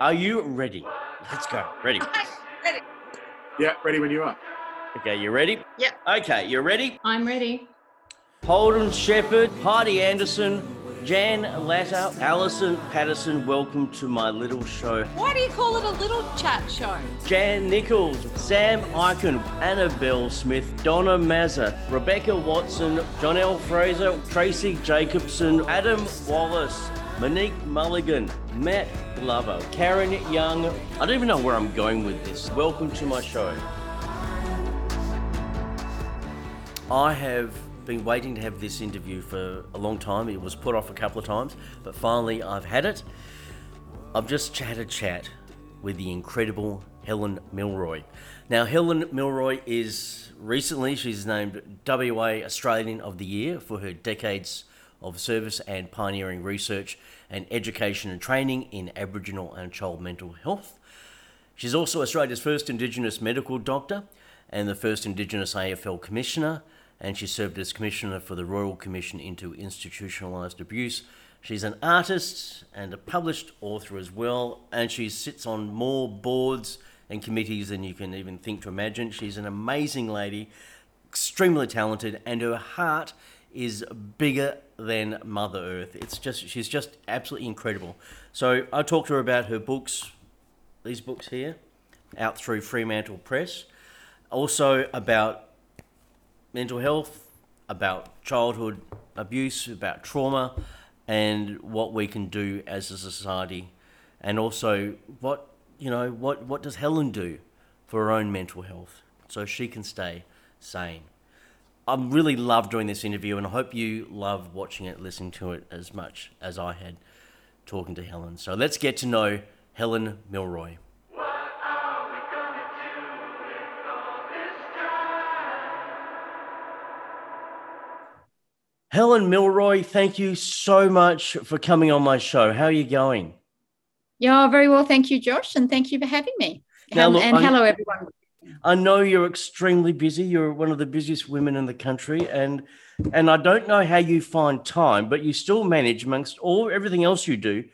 Are you ready? Let's go. Ready? Ready. Yeah, ready when you are. Okay, you ready? Yeah. Okay, you ready? I'm ready. Holden Sheppard, Heidi Anderson, Jan Latta, Alison Patterson, welcome to my little show. Why do you call it a little chat show? Jan Nichols, Sam Eichen, Annabelle Smith, Donna Mazza, Rebecca Watson, John L. Fraser, Tracy Jacobson, Adam Wallace, Monique Mulligan, Matt Glover, Karen Young. I don't even know where I'm going with this. Welcome to my show. I have been waiting to have this interview for a long time. It was put off a couple of times, but finally I've had it. I've just had a chat with the incredible Helen Milroy. Now, Helen Milroy is recently, she's named WA Australian of the Year for her decades of service and pioneering research and education and training in Aboriginal and child mental health. She's also Australia's first Indigenous medical doctor and the first Indigenous AFL Commissioner, and she served as Commissioner for the Royal Commission into Institutionalised Abuse. She's an artist and a published author as well, and she sits on more boards and committees than you can even think to imagine. She's an amazing lady, extremely talented, and her heart is bigger than Mother Earth. It's just she's just absolutely incredible. So I talked to her about her books, these books here, out through Fremantle Press. Also about mental health, about childhood abuse, about trauma, and what we can do as a society, and also what you know what what does Helen do for her own mental health so she can stay sane. I really love doing this interview, and I hope you love watching it, listening to it as much as I had talking to Helen. So let's get to know Helen Milroy. Helen Milroy, thank you so much for coming on my show. How are you going? Yeah, very well. Thank you, Josh. And thank you for having me. Now, Um, look, and I'm- hello, everyone. I know you're extremely busy. You're one of the busiest women in the country, and and I don't know how you find time, but you still manage amongst all everything else you do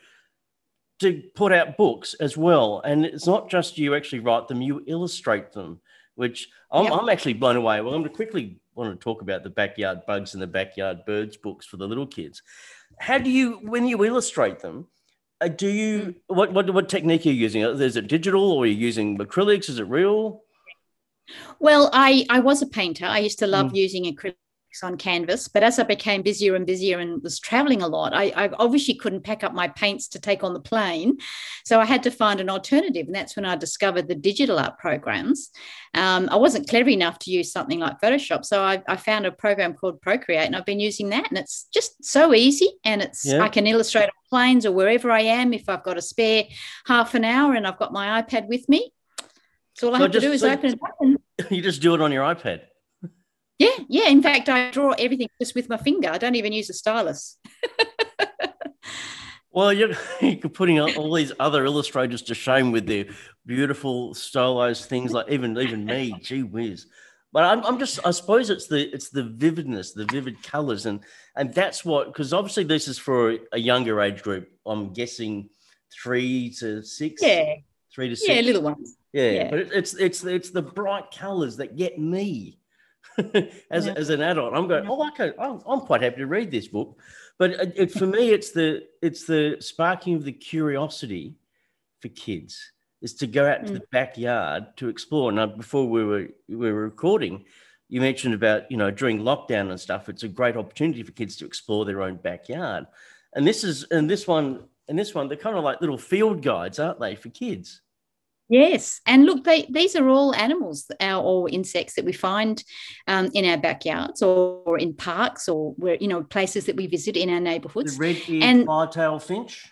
to put out books as well. And it's not just you actually write them; you illustrate them, which I'm, Yep. I'm actually blown away. Well, I'm going to quickly want to talk about the backyard bugs and the backyard birds books for the little kids. How do you, when you illustrate them? Uh, do you what, what what technique are you using? Is it digital or are you using acrylics? Is it real? Well, I, I was a painter. I used to love Mm. using acrylics on canvas, but as I became busier and busier and was traveling a lot, I, I obviously couldn't pack up my paints to take on the plane. So I had to find an alternative. And that's when I discovered the digital art programs. Um, I wasn't clever enough to use something like Photoshop. So I, I found a program called Procreate and I've been using that. And it's just so easy. And it's Yeah. I can illustrate on planes or wherever I am if I've got a spare half an hour and I've got my iPad with me. So all I So have to do is so- open it up and you just do it on your iPad. yeah, yeah. In fact, I draw everything just with my finger. I don't even use a stylus. Well, you're, you're putting all all these other illustrators to shame with their beautiful stylized things, like even even me. Gee whiz! But I'm, I'm just I suppose it's the it's the vividness, the vivid colors, and and that's what because obviously this is for a younger age group. I'm guessing three to six. Yeah, three to six. yeah, little ones. Yeah, Yeah. but it, it's it's it's the bright colours that get me as, Yeah. as an adult. I'm going, oh, okay, I'm, I'm quite happy to read this book, but it, it, for me, it's the it's the sparking of the curiosity for kids is to go out into Mm. the backyard to explore. Now, before we were we were recording, you mentioned about you know during lockdown and stuff, it's a great opportunity for kids to explore their own backyard, and this is and this one and this one they're kind of like little field guides, aren't they, for kids? Yes, and look, they, these are all animals our, or insects that we find um, in our backyards or, or in parks or where you know places that we visit in our The neighbourhoods. red-eared And- firetail finch.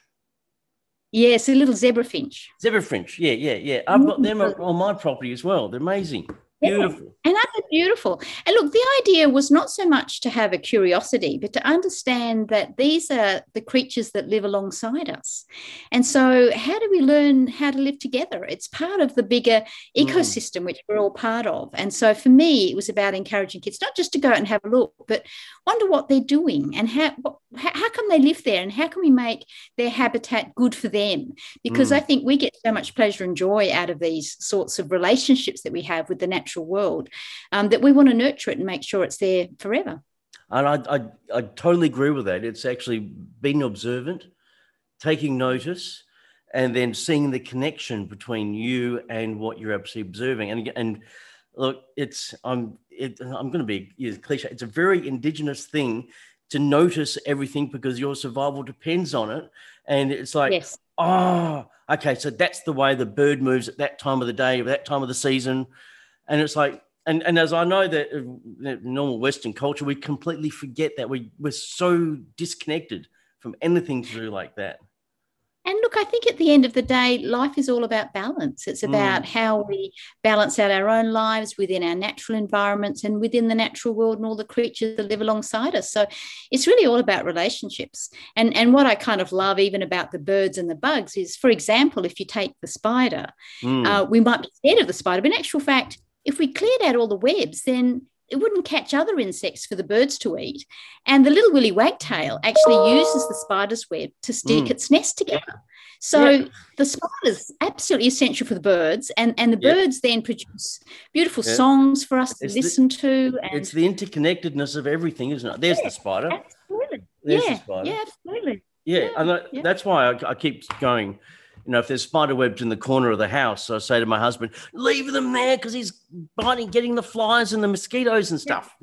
Yes, a little zebra finch. Zebra finch, yeah, yeah, yeah. I've got them on my property as well. They're amazing, Yeah. beautiful. And other, beautiful. And look, the idea was not so much to have a curiosity, but to understand that these are the creatures that live alongside us. And so, how do we learn how to live together? It's part of the bigger mm. ecosystem, mm. which we're all part of. And so, for me, it was about encouraging kids not just to go out and have a look, but wonder what they're doing and how, how come they live there and how can we make their habitat good for them? Because mm. I think we get so much pleasure and joy out of these sorts of relationships that we have with the natural world um, Um, that we want to nurture it and make sure it's there forever. And I, I, I totally agree with that. It's actually being observant, taking notice, and then seeing the connection between you and what you're actually observing. And and look, it's I'm it, I'm going to be cliche. It's a very indigenous thing to notice everything because your survival depends on it. And it's like, yes. oh, okay, so that's the way the bird moves at that time of the day, at that time of the season. And it's like, and, and as I know that uh, normal Western culture, we completely forget that we, we're so disconnected from anything to do like that. And look, I think at the end of the day, life is all about balance. It's about mm. how we balance out our own lives within our natural environments and within the natural world and all the creatures that live alongside us. So it's really all about relationships. And, and what I kind of love, even about the birds and the bugs, is for example, if you take the spider, mm. uh, we might be scared of the spider, but in actual fact, if we cleared out all the webs, then it wouldn't catch other insects for the birds to eat. And the little willy wagtail actually uses the spider's web to stick mm. its nest together. So yeah. the spider's absolutely essential for the birds, and, and the yeah. birds then produce beautiful yeah. songs for us to it's listen the, to. And... It's the interconnectedness of everything, isn't it? There's the spider. Absolutely. There's yeah. The spider. Yeah, absolutely. Yeah, and that's why I, I keep going you know, if there's spider webs in the corner of the house, I say to my husband, leave them there because he's biting, getting the flies and the mosquitoes and stuff.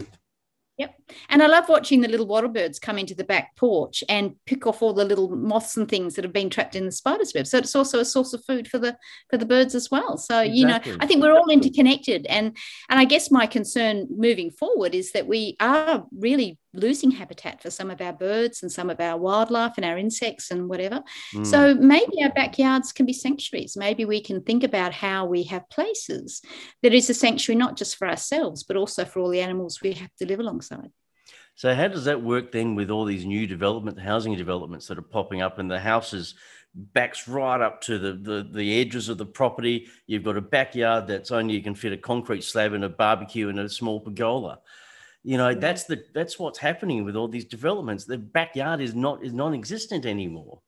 Yep. And I love watching the little wattlebirds come into the back porch and pick off all the little moths and things that have been trapped in the spider's web. So it's also a source of food for the for the birds as well. So exactly. you know, I think we're all interconnected. And and I guess my concern moving forward is that we are really losing habitat for some of our birds and some of our wildlife and our insects and whatever. Mm. So maybe our backyards can be sanctuaries. Maybe we can think about how we have places that is a sanctuary not just for ourselves, but also for all the animals we have to live alongside. So how does that work then with all these new development, housing developments that are popping up and the houses backs right up to the, the, the edges of the property. You've got a backyard that's only you can fit a concrete slab and a barbecue and a small pergola you know that's the that's what's happening with all these developments the backyard is not is non-existent anymore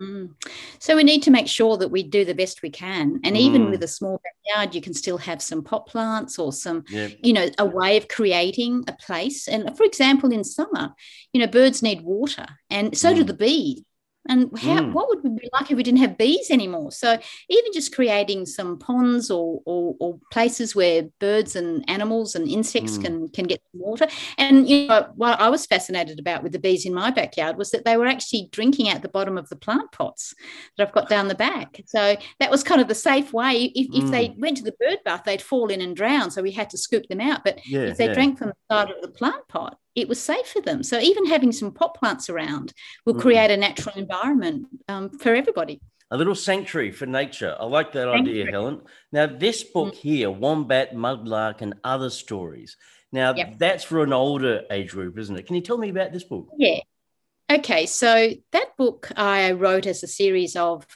mm. so we need to make sure that we do the best we can and mm. even with a small backyard you can still have some pot plants or some yep. you know a way of creating a place and for example in summer you know birds need water and so mm. do the bees and how, mm. what would we be like if we didn't have bees anymore? So even just creating some ponds or, or, or places where birds and animals and insects mm. can can get water. And you know what I was fascinated about with the bees in my backyard was that they were actually drinking at the bottom of the plant pots that I've got down the back. So that was kind of the safe way. If, mm. if they mm. went to the bird bath, they'd fall in and drown. So we had to scoop them out. But yeah, if they yeah. drank from the side of the plant pot, it was safe for them. So even having some pot plants around will mm. create a natural environment um, for everybody. A little sanctuary for nature. I like that sanctuary. idea, Helen. Now, this book mm. here, Wombat, Mudlark, and Other Stories. Now, yep. that's for an older age group, isn't it? Can you tell me about this book? Yeah. Okay, so that book I wrote as a series of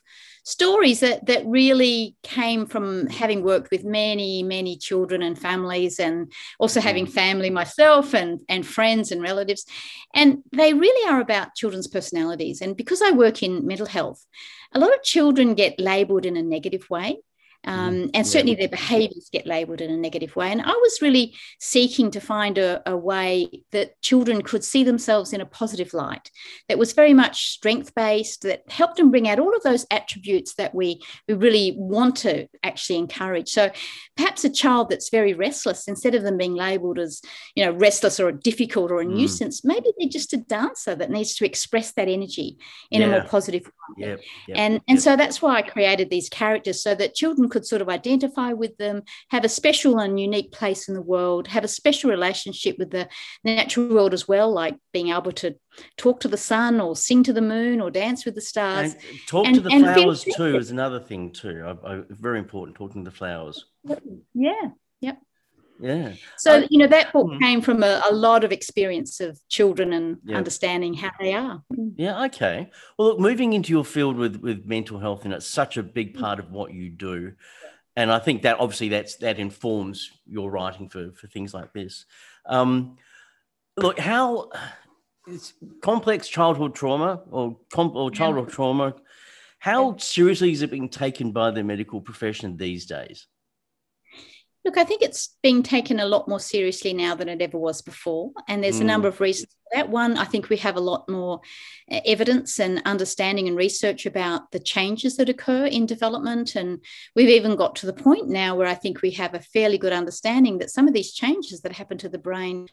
stories that that really came from having worked with many many children and families and also having mm. family myself and and friends and relatives. And they really are about children's personalities. And because i work in mental health a lot of children get labeled in a negative way um, mm, and certainly their behaviors get labeled in a negative way. And I was really seeking to find a, a, way that children could see themselves in a positive light that was very much strength based, that helped them bring out all of those attributes that we, we really want to actually encourage. So perhaps a child that's very restless, instead of them being labeled as, you know, restless or difficult or a mm. nuisance, maybe they're just a dancer that needs to express that energy in yeah. a more positive way. Yep, yep, and, and yep. so that's why I created these characters so that children could sort of identify with them, have a special and unique place in the world, have a special relationship with the natural world as well, like being able to talk to the sun or sing to the moon or dance with the stars. And talk and, to the flowers too is another thing too. I, I, very important, talking to the flowers. Yeah. Yeah. So, you know, that book mm. came from a, a, lot of experience of children and yep. understanding how they are. Yeah, okay. Well, look, moving into your field with, with mental health, and it's such a big mm. part of what you do. And I think that obviously that's that informs your writing for, for things like this. Um, look, how it's complex childhood trauma or, com- or childhood yeah. trauma, how seriously is it being taken by the medical profession these days? Look, I think it's being taken a lot more seriously now than it ever was before. And there's mm. a number of reasons for that. One, I think we have a lot more uh, evidence and understanding and research about the changes that occur in development. And we've even got to the point now where I think we have a fairly good understanding that some of these changes that happen to the brain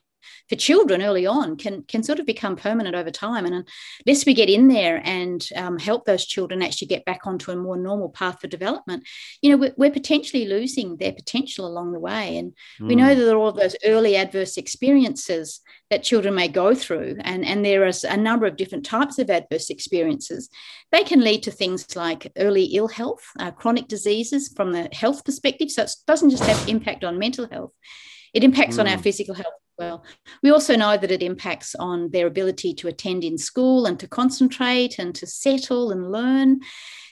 for children early on can can sort of become permanent over time. And unless we get in there and um, help those children actually get back onto a more normal path for development, you know, we're, we're potentially losing their potential along the way. And mm. we know hmm. that all of those early adverse experiences that children may go through, and, and there is a number of different types of adverse experiences, they can lead to things like early ill health, uh, chronic diseases from the health perspective. So it doesn't just have impact on mental health, it impacts mm. on our hmm. physical health well. We also know that it impacts on their ability to attend in school and to concentrate and to settle and learn.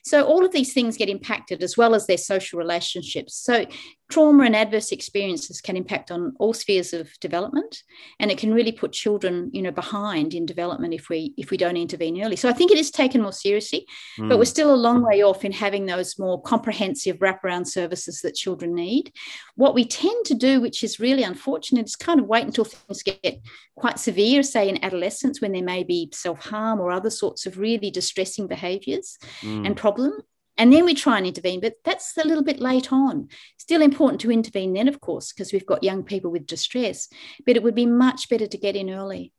So, all of these things get impacted as well as their social relationships. So, trauma and adverse experiences can impact on all spheres of development and it can really put children you know behind in development if we if we don't intervene early so i think it is taken more seriously mm. but we're still a long way off in having those more comprehensive wraparound services that children need what we tend to do which is really unfortunate is kind of wait until things get quite severe say in adolescence when there may be self-harm or other sorts of really distressing behaviors mm. and problems and then we try and intervene, but that's a little bit late on. Still important to intervene then, of course, because we've got young people with distress, but it would be much better to get in early.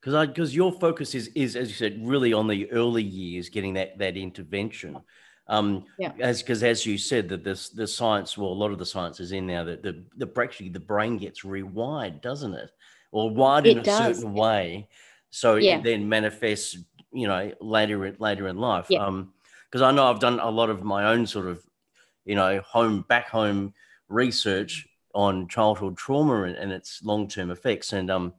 Because I because your focus is is as you said really on the early years, getting that that intervention. Um, yeah. As because as you said that this the science, well, a lot of the science is in now that the the actually the brain gets rewired, doesn't it, or wired in a does. certain way, so yeah. it then manifests, you know, later later in life. Yeah. Um, because I know I've done a lot of my own sort of, you know, home back home research on childhood trauma and, and its long term effects, and um,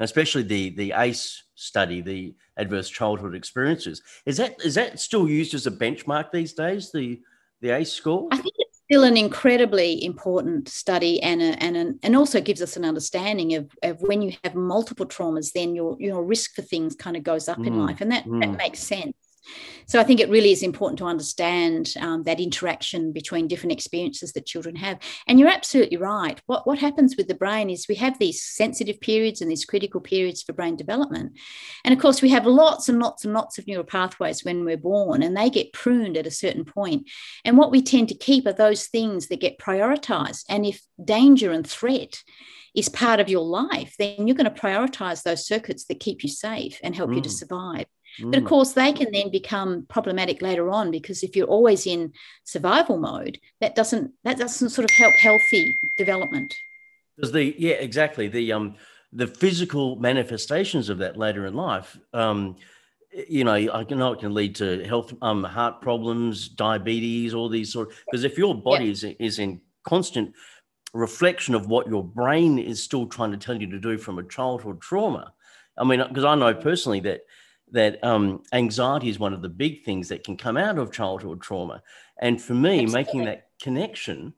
especially the the ACE study, the adverse childhood experiences. Is that is that still used as a benchmark these days? The the ACE score. I think it's still an incredibly important study, and a, and an, and also gives us an understanding of, of when you have multiple traumas, then your your risk for things kind of goes up mm. in life, and that mm. that makes sense. So I think it really is important to understand um, that interaction between different experiences that children have. And you're absolutely right. What, what happens with the brain is we have these sensitive periods and these critical periods for brain development. And of course, we have lots and lots and lots of neural pathways when we're born, and they get pruned at a certain point. And what we tend to keep are those things that get prioritized. And if danger and threat is part of your life, then you're going to prioritize those circuits that keep you safe and help mm. you to mm. survive. Mm. But of mm. course, they can then become problematic later on because if you're always in survival mode, that doesn't that doesn't sort of help healthy development. Does the yeah exactly the um the physical manifestations of that later in life. Um, you know, I can know it can lead to health, um, heart problems, diabetes, all these sort. Because if your body yeah. is is in constant reflection of what your brain is still trying to tell you to do from a childhood trauma, I mean, because I know personally that that um, anxiety is one of the big things that can come out of childhood trauma. And for me, Absolutely. making that connection,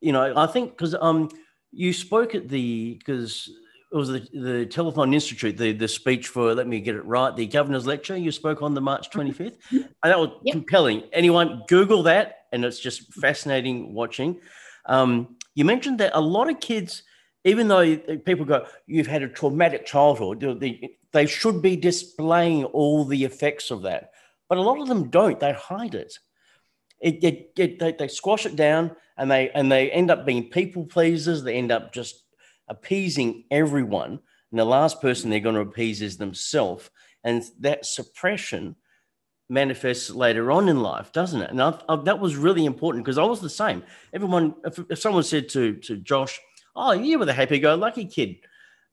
you know, I think because um, you spoke at the because it was the, the Telethon Institute, the, the speech for, let me get it right, the governor's lecture you spoke on the March 25th. Mm-hmm. And that was yep. compelling. Anyone Google that, and it's just fascinating watching. Um, you mentioned that a lot of kids, even though people go, you've had a traumatic childhood, they should be displaying all the effects of that. But a lot of them don't. They hide it. It, it, it they, they squash it down and they and they end up being people pleasers. They end up just appeasing everyone. And the last person they're going to appease is themselves. And that suppression manifests later on in life, doesn't it? And I've, I've, that was really important because I was the same. Everyone, if, if someone said to to Josh, "Oh, you were the happy-go-lucky kid,"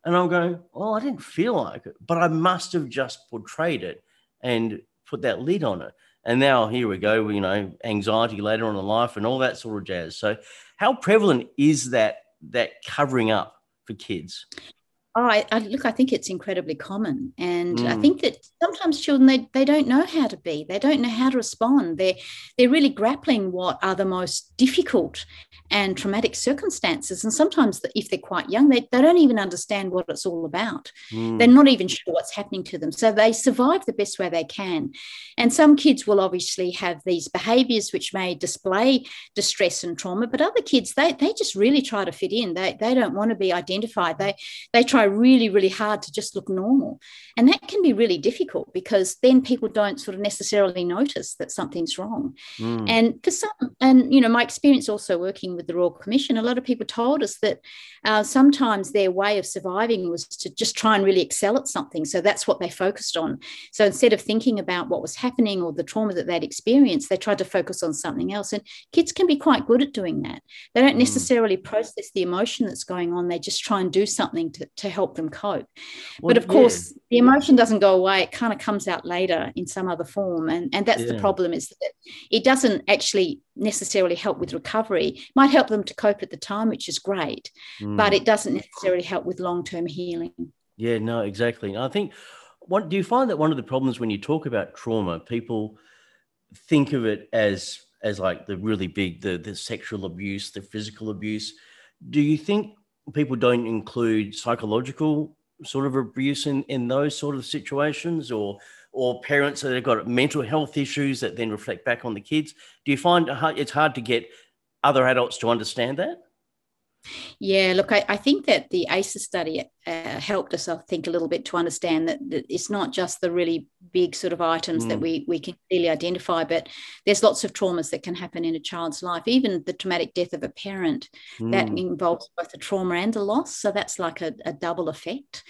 And I'm going, oh, I didn't feel like it, but I must have just portrayed it and put that lid on it. And now here we go, you know, anxiety later on in life and all that sort of jazz. So, how prevalent is that that covering up for kids? Oh, I, I, look, I think it's incredibly common. And Mm. I think that sometimes children, they, they don't know how to be. They don't know how to respond. They're, they're really grappling what are the most difficult and traumatic circumstances. And sometimes, if they're quite young, they, they don't even understand what it's all about. Mm. They're not even sure what's happening to them. So they survive the best way they can. And some kids will obviously have these behaviors which may display distress and trauma, but other kids, they, they just really try to fit in. They, they don't want to be identified. They, they try really, really hard to just look normal. And that can be really difficult because then people don't sort of necessarily notice that something's wrong. Mm. And for some, and you know, my experience also working with the Royal Commission, a lot of people told us that uh, sometimes their way of surviving was to just try and really excel at something. So that's what they focused on. So instead of thinking about what was happening or the trauma that they'd experienced, they tried to focus on something else. And kids can be quite good at doing that. They don't Mm. necessarily process the emotion that's going on. They just try and do something to, to help them cope. Well, but of yeah. course, the emotion doesn't go away. It kind of comes out later in some other form. And, and that's the problem is that it doesn't actually necessarily help with recovery. It might help them to cope at the time, which is great, Mm. but it doesn't necessarily help with long-term healing. Yeah, no, exactly. And I think, what do you find that one of the problems when you talk about trauma, people think of it as as like the really big, the the sexual abuse, the physical abuse. Do you think people don't include psychological sort of abuse in in those sort of situations, or or parents that have got mental health issues that then reflect back on the kids? Do you find it's hard to get other adults to understand that? Yeah, look, I, I think that the ACEs study uh, helped us, I think, a little bit to understand that, that it's not just the really big sort of items that Mm. we, we can clearly identify, but there's lots of traumas that can happen in a child's life, even the traumatic death of a parent that Mm. involves both the trauma and the loss. So that's like a, a double effect.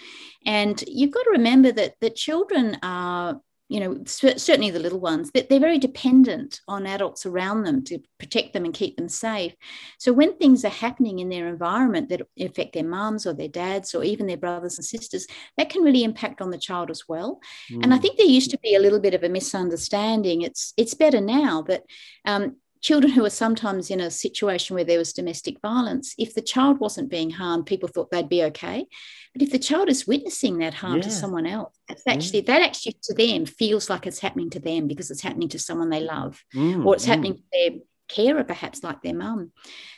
And you've got to remember that that children are, you know, certainly the little ones, that they're very dependent on adults around them to protect them and keep them safe. So when things are happening in their environment that affect their mums or their dads or even their brothers and sisters, that can really impact on the child as well. And I Mm. think there used to be a little bit of a misunderstanding. It's it's better now that um, children who are sometimes in a situation where there was domestic violence, if the child wasn't being harmed, people thought they'd be okay. But if the child is witnessing that harm to someone else, that's Yeah. actually that actually to them feels like it's happening to them because it's happening to someone they love Mm, or it's mm. happening to their carer, perhaps like their mum.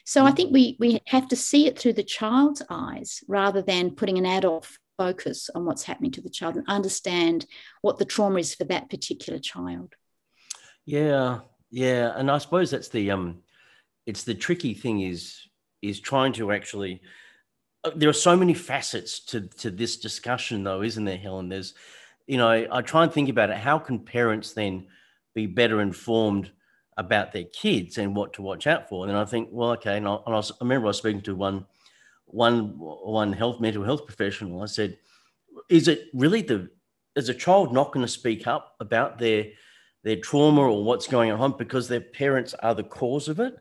So I think we we have to see it through the child's eyes rather than putting an adult focus on what's happening to the child and understand what the trauma is for that particular child. Yeah, yeah, and I suppose that's the um, it's the tricky thing is is trying to actually. uh, There are so many facets to to this discussion, though, isn't there, Helen? There's, you know, I try and think about it. How can parents then be better informed about their kids and what to watch out for? And I think, well, okay, and I, and I, was, I remember I was speaking to one one one health mental health professional. I said, is it really the is a child not going to speak up about their their trauma or what's going on because their parents are the cause of it.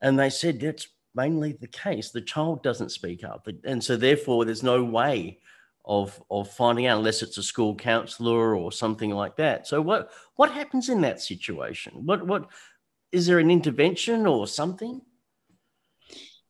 And they said that's mainly the case. The child doesn't speak up. And so therefore there's no way of of finding out unless it's a school counselor or something like that. So what what happens in that situation? What what is there an intervention or something?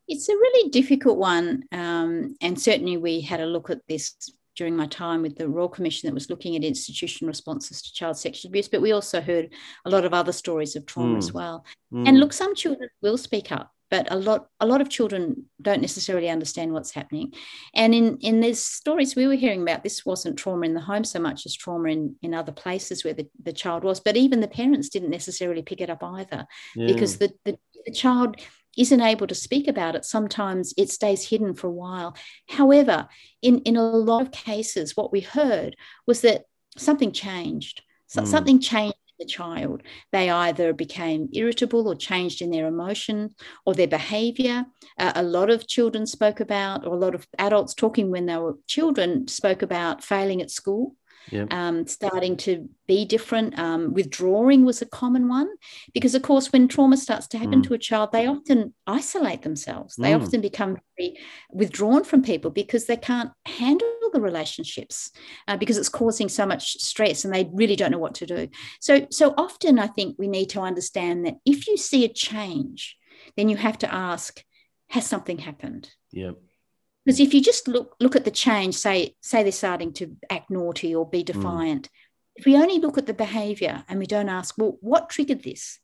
It's a really difficult one. Um, and certainly we had a look at this during my time with the Royal Commission that was looking at institutional responses to child sexual abuse, but we also heard a lot of other stories of trauma as Mm. well. Mm, And look, some children will speak up, but a lot a lot of children don't necessarily understand what's happening. And in in these stories we were hearing about, this wasn't trauma in the home so much as trauma in, in other places where the, the child was, but even the parents didn't necessarily pick it up either yeah. because the, the, the child isn't able to speak about it. Sometimes it stays hidden for a while. However, in, in a lot of cases, what we heard was that something changed. So, Mm. Something changed in the child. They either became irritable or changed in their emotion or their behavior. Uh, a lot of children spoke about, or a lot of adults talking when they were children spoke about failing at school Yep. um, starting to be different. Um, withdrawing was a common one because, of course, when trauma starts to happen Mm. to a child, they often isolate themselves. They Mm. often become very withdrawn from people because they can't handle the relationships uh, because it's causing so much stress and they really don't know what to do. So, so often, I think we need to understand that if you see a change, then you have to ask. has something happened? Yeah. Because if you just look look at the change, say say they're starting to act naughty or be defiant, mm. if we only look at the behaviour and we don't ask, well, what triggered this?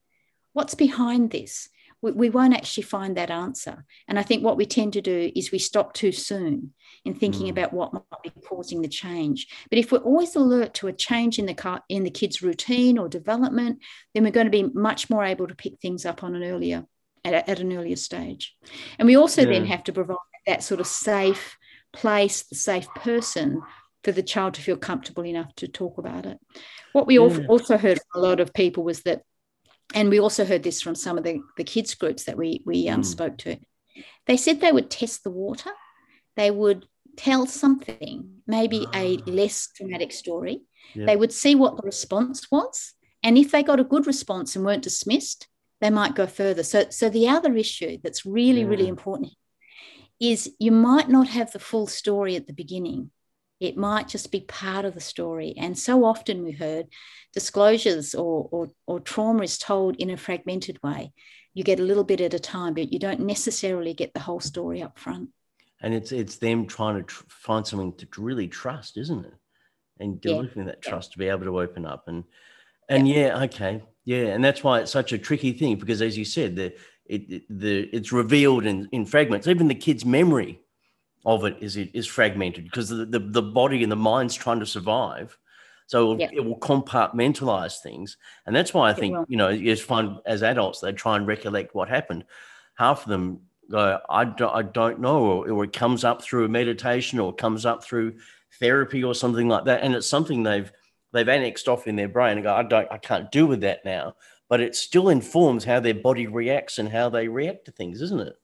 What's behind this? We, we won't actually find that answer. And I think what we tend to do is we stop too soon in thinking mm. about what might be causing the change. But if we're always alert to a change in the car, in the kid's routine or development, then we're going to be much more able to pick things up on an earlier at, at an earlier stage. And we also yeah. then have to provide that sort of safe place, the safe person for the child to feel comfortable enough to talk about it. What we yeah. also heard from a lot of people was that, and we also heard this from some of the, the kids groups that we, we um, mm. spoke to, they said they would test the water. They would tell something, maybe a ah. less dramatic story. Yeah. They would see what the response was. And if they got a good response and weren't dismissed, they might go further. So, so the other issue that's really, yeah. really important is you might not have the full story at the beginning. It might just be part of the story. And so often we heard disclosures or, or, or trauma is told in a fragmented way. You get a little bit at a time, but you don't necessarily get the whole story up front. And it's it's them trying to tr- find something to really trust, isn't it? And delivering yeah. that trust yeah. to be able to open up and and yeah. yeah, okay, yeah, and that's why it's such a tricky thing because, as you said, the it, it, the it's revealed in, in fragments. Even the kid's memory of it is is fragmented because the, the, the body and the mind's trying to survive. So it will compartmentalize things, and that's why I think you know it's fun as adults they try and recollect what happened. Half of them go, I don't, I don't know, or, or it comes up through meditation, or comes up through therapy, or something like that, and it's something they've they've annexed off in their brain and go, I don't, I can't do with that now but it still informs how their body reacts and how they react to things, isn't it?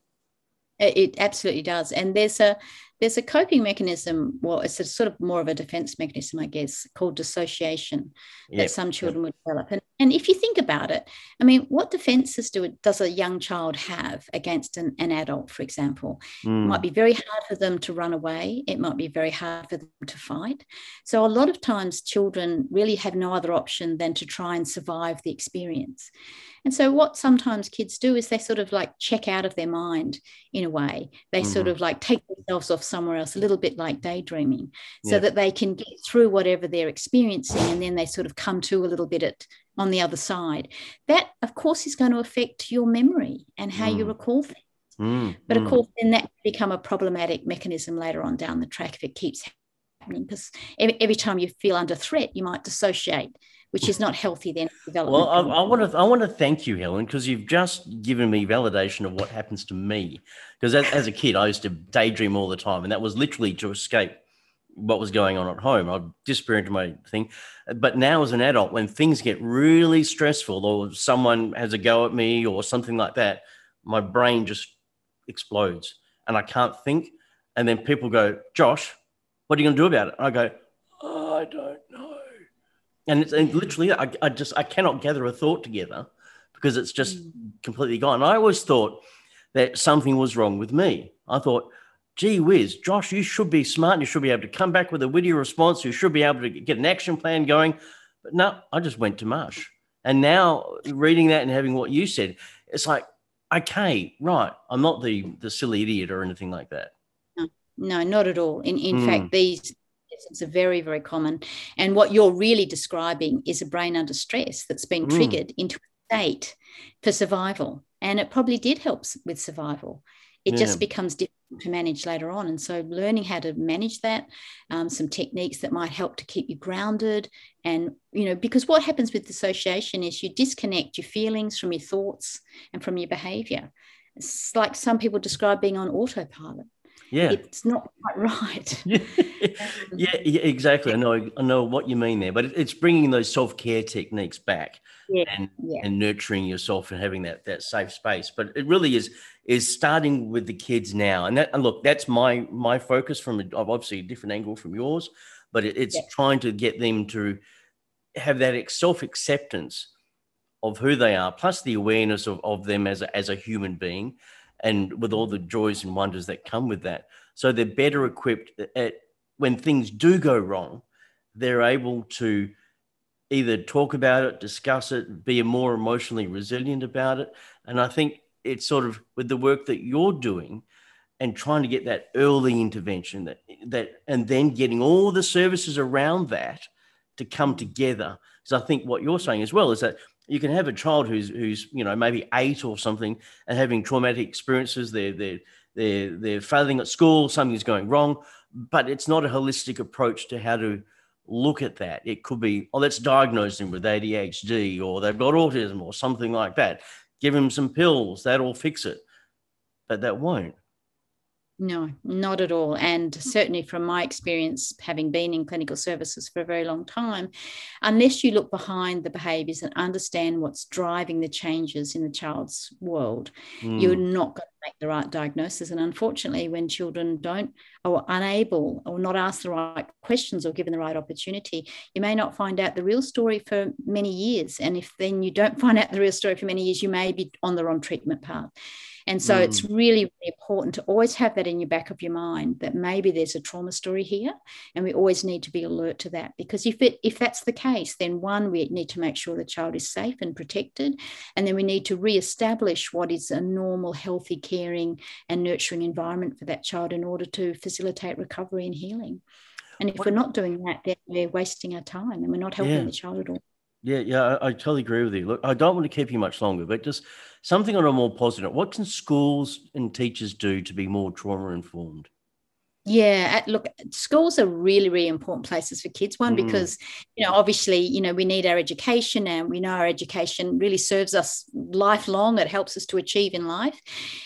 It absolutely does. And there's a there's a coping mechanism. Well, it's a sort of more of a defense mechanism, I guess, called dissociation yep. that some children would develop. And, and if you think about it, I mean, what defenses do it, does a young child have against an, an adult, for example? Mm. It might be very hard for them to run away. It might be very hard for them to fight. So a lot of times, children really have no other option than to try and survive the experience. And so, what sometimes kids do is they sort of like check out of their mind in a way. They mm-hmm. sort of like take themselves off somewhere else, a little bit like daydreaming, so yeah. that they can get through whatever they're experiencing. And then they sort of come to a little bit at, on the other side. That, of course, is going to affect your memory and how mm. you recall things. Mm, but of mm. course, then that can become a problematic mechanism later on down the track if it keeps happening. Because every, every time you feel under threat, you might dissociate which is not healthy then. Well, I, want to I want to thank you, Helen, because you've just given me validation of what happens to me. Because as, as, a kid, I used to daydream all the time, and that was literally to escape what was going on at home. I'd disappear into my thing. But now, as an adult, when things get really stressful, or someone has a go at me, or something like that, my brain just explodes, and I can't think. And then people go, "Josh, what are you going to do about it?" And I go, oh, "I don't know." And it's and literally I, I just I cannot gather a thought together because it's just mm. completely gone. I always thought that something was wrong with me. I thought, gee whiz, Josh, you should be smart. You should be able to come back with a witty response. You should be able to get an action plan going. But no, I just went to mush. And now reading that and having what you said, it's like, okay, right. I'm not the the silly idiot or anything like that. No, no not at all. In in mm. fact, these it's a very, very common. And what you're really describing is a brain under stress that's been mm. triggered into a state for survival. And it probably did help with survival. It yeah. just becomes difficult to manage later on. And so, learning how to manage that, um, some techniques that might help to keep you grounded. And, you know, because what happens with dissociation is you disconnect your feelings from your thoughts and from your behavior. It's like some people describe being on autopilot yeah it's not quite right um, yeah, yeah, exactly i know i know what you mean there but it's bringing those self-care techniques back yeah, and yeah. and nurturing yourself and having that that safe space but it really is is starting with the kids now and that and look that's my my focus from a, obviously a different angle from yours but it, it's yeah. trying to get them to have that self-acceptance of who they are plus the awareness of, of them as a, as a human being and with all the joys and wonders that come with that. So they're better equipped at when things do go wrong, they're able to either talk about it, discuss it, be more emotionally resilient about it. And I think it's sort of with the work that you're doing and trying to get that early intervention that that and then getting all the services around that to come together. So I think what you're saying as well is that you can have a child who's who's you know maybe eight or something and having traumatic experiences. They're they're they're they're failing at school. Something's going wrong, but it's not a holistic approach to how to look at that. It could be, oh, let's diagnose them with ADHD or they've got autism or something like that. Give them some pills, that'll fix it. But that won't. No, not at all. And certainly from my experience, having been in clinical services for a very long time, unless you look behind the behaviors and understand what's driving the changes in the child's world, mm. you're not going to make the right diagnosis. And unfortunately, when children don't or unable or not asked the right questions or given the right opportunity, you may not find out the real story for many years. And if then you don't find out the real story for many years, you may be on the wrong treatment path. And so mm. it's really, really important to always have that in your back of your mind that maybe there's a trauma story here. And we always need to be alert to that because if it if that's the case, then one, we need to make sure the child is safe and protected. And then we need to re-establish what is a normal, healthy, caring, and nurturing environment for that child in order to facilitate recovery and healing. And if what? we're not doing that, then we're wasting our time and we're not helping yeah. the child at all. Yeah, yeah, I, I, totally agree with you. Look, I don't want to keep you much longer, but just something on a more positive. What can schools and teachers do to be more trauma informed? Yeah, look, schools are really, really important places for kids. One, mm. because, you know, obviously, you know, we need our education and we know our education really serves us lifelong. It helps us to achieve in life.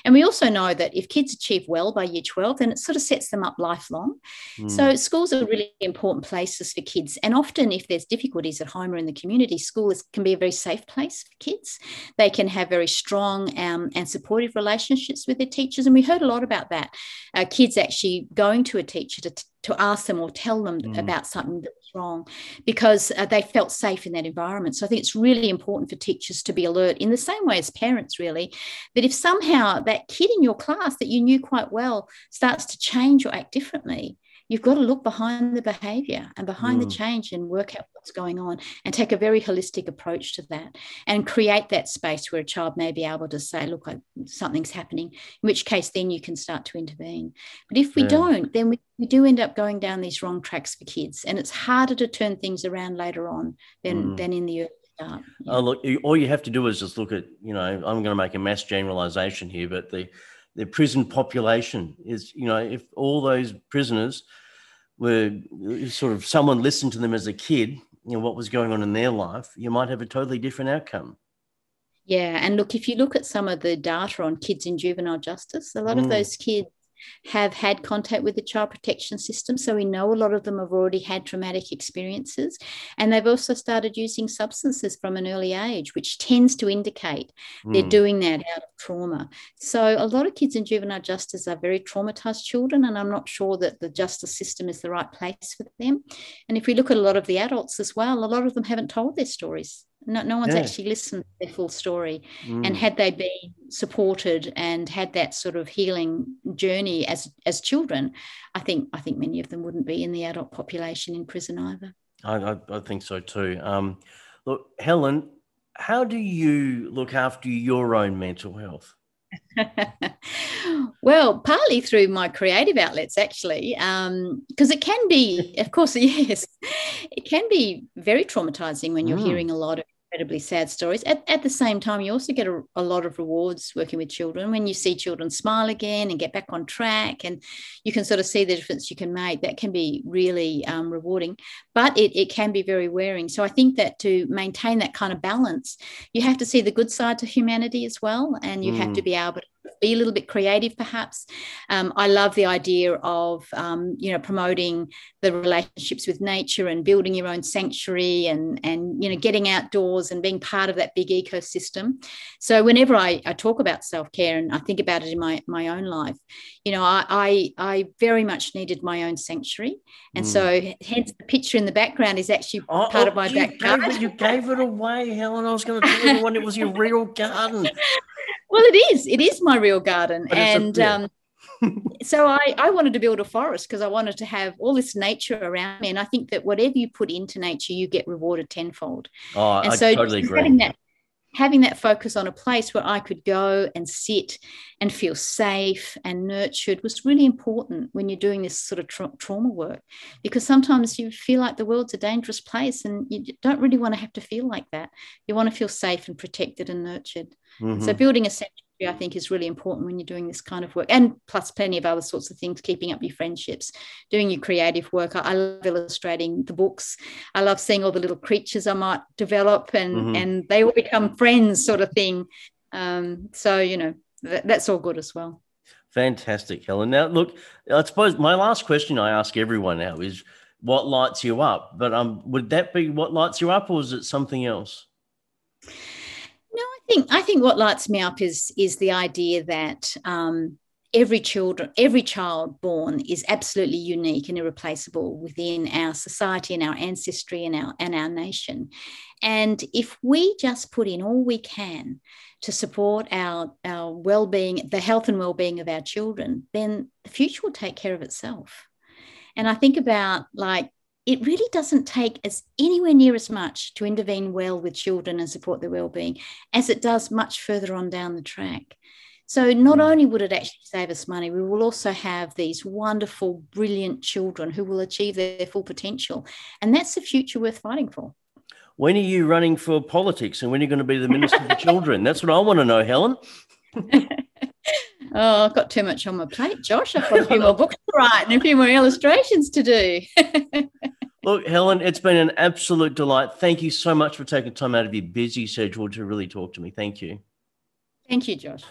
And we also know that if kids achieve well by year 12, then it sort of sets them up lifelong. Mm. So schools are really important places for kids. And often, if there's difficulties at home or in the community, school is, can be a very safe place for kids. They can have very strong um, and supportive relationships with their teachers. And we heard a lot about that. Uh, kids actually go going to a teacher to, to ask them or tell them mm. about something that was wrong because uh, they felt safe in that environment. So I think it's really important for teachers to be alert in the same way as parents, really, that if somehow that kid in your class that you knew quite well starts to change or act differently, you've got to look behind the behavior and behind mm. the change and work out what's going on and take a very holistic approach to that and create that space where a child may be able to say, look, I, something's happening, in which case then you can start to intervene. But if we yeah. don't, then we, we do end up going down these wrong tracks for kids. And it's harder to turn things around later on than, mm. than in the early start. Yeah. Oh, look, all you have to do is just look at, you know, I'm going to make a mass generalization here, but the the prison population is, you know, if all those prisoners were sort of someone listened to them as a kid, you know, what was going on in their life, you might have a totally different outcome. Yeah. And look, if you look at some of the data on kids in juvenile justice, a lot mm. of those kids have had contact with the child protection system. So we know a lot of them have already had traumatic experiences. And they've also started using substances from an early age, which tends to indicate mm. they're doing that out of trauma. So a lot of kids in juvenile justice are very traumatized children. And I'm not sure that the justice system is the right place for them. And if we look at a lot of the adults as well, a lot of them haven't told their stories. No, no one's yeah. actually listened to their full story. Mm. And had they been supported and had that sort of healing journey as as children, I think I think many of them wouldn't be in the adult population in prison either. I, I, I think so too. Um, look, Helen, how do you look after your own mental health? well, partly through my creative outlets, actually, because um, it can be, of course, yes, it can be very traumatizing when you're mm. hearing a lot of incredibly sad stories. At, at the same time, you also get a, a, lot of rewards working with children when you see children smile again and get back on track, and you can sort of see the difference you can make. That can be really um, rewarding, but it, it can be very wearing. So I think that to maintain that kind of balance, you have to see the good side to humanity as well, and you mm. have to mm. be able to be a little bit creative perhaps. Um, i love the idea of um, you know promoting the relationships with nature and building your own sanctuary and and you know getting outdoors and being part of that big ecosystem. So whenever i, I talk about self-care and i think about it in my my own life you know i i, I very much needed my own sanctuary. And mm. so hence the picture in the background is actually oh, part oh, of my back garden you gave it away helen. I was going to tell everyone it was your real garden well, it is. It is my real garden, and a, yeah. um, so I, I wanted to build a forest because I wanted to have all this nature around me, and I think that whatever you put into nature, you get rewarded tenfold. Oh, and I so totally agree. That, having that focus on a place where I could go and sit and feel safe and nurtured was really important when you're doing this sort of tra- trauma work because sometimes you feel like the world's a dangerous place and you don't really want to have to feel like that. You want to feel safe and protected and nurtured. Mm-hmm. So building a sanctuary, I think, is really important when you're doing this kind of work, and plus plenty of other sorts of things, keeping up your friendships, doing your creative work. I, I love illustrating the books. I love seeing all the little creatures I might develop, and mm-hmm. and they all become friends, sort of thing. Um, so you know that, that's all good as well. Fantastic, Helen. Now, look, I suppose my last question I ask everyone now is, what lights you up? But um, would that be what lights you up, or is it something else? Think I think what lights me up is is the idea that um, every children every child born is absolutely unique and irreplaceable within our society and our ancestry and our and our nation. And if we just put in all we can to support our our well-being the health and well-being of our children then the future will take care of itself. And i think about like it really doesn't take as anywhere near as much to intervene well with children and support their well-being as it does much further on down the track. So not hmm. only would it actually save us money we will also have these wonderful brilliant children who will achieve their full potential and that's the future worth fighting for. When are you running for politics and when are you going to be the minister for children? That's what i want to know helen Oh, I've got too much on my plate, Josh. I've got a few more books to write and a few more illustrations to do. Look, Helen, it's been an absolute delight. Thank you so much for taking time out of your busy schedule to really talk to me. Thank you. Thank you, Josh.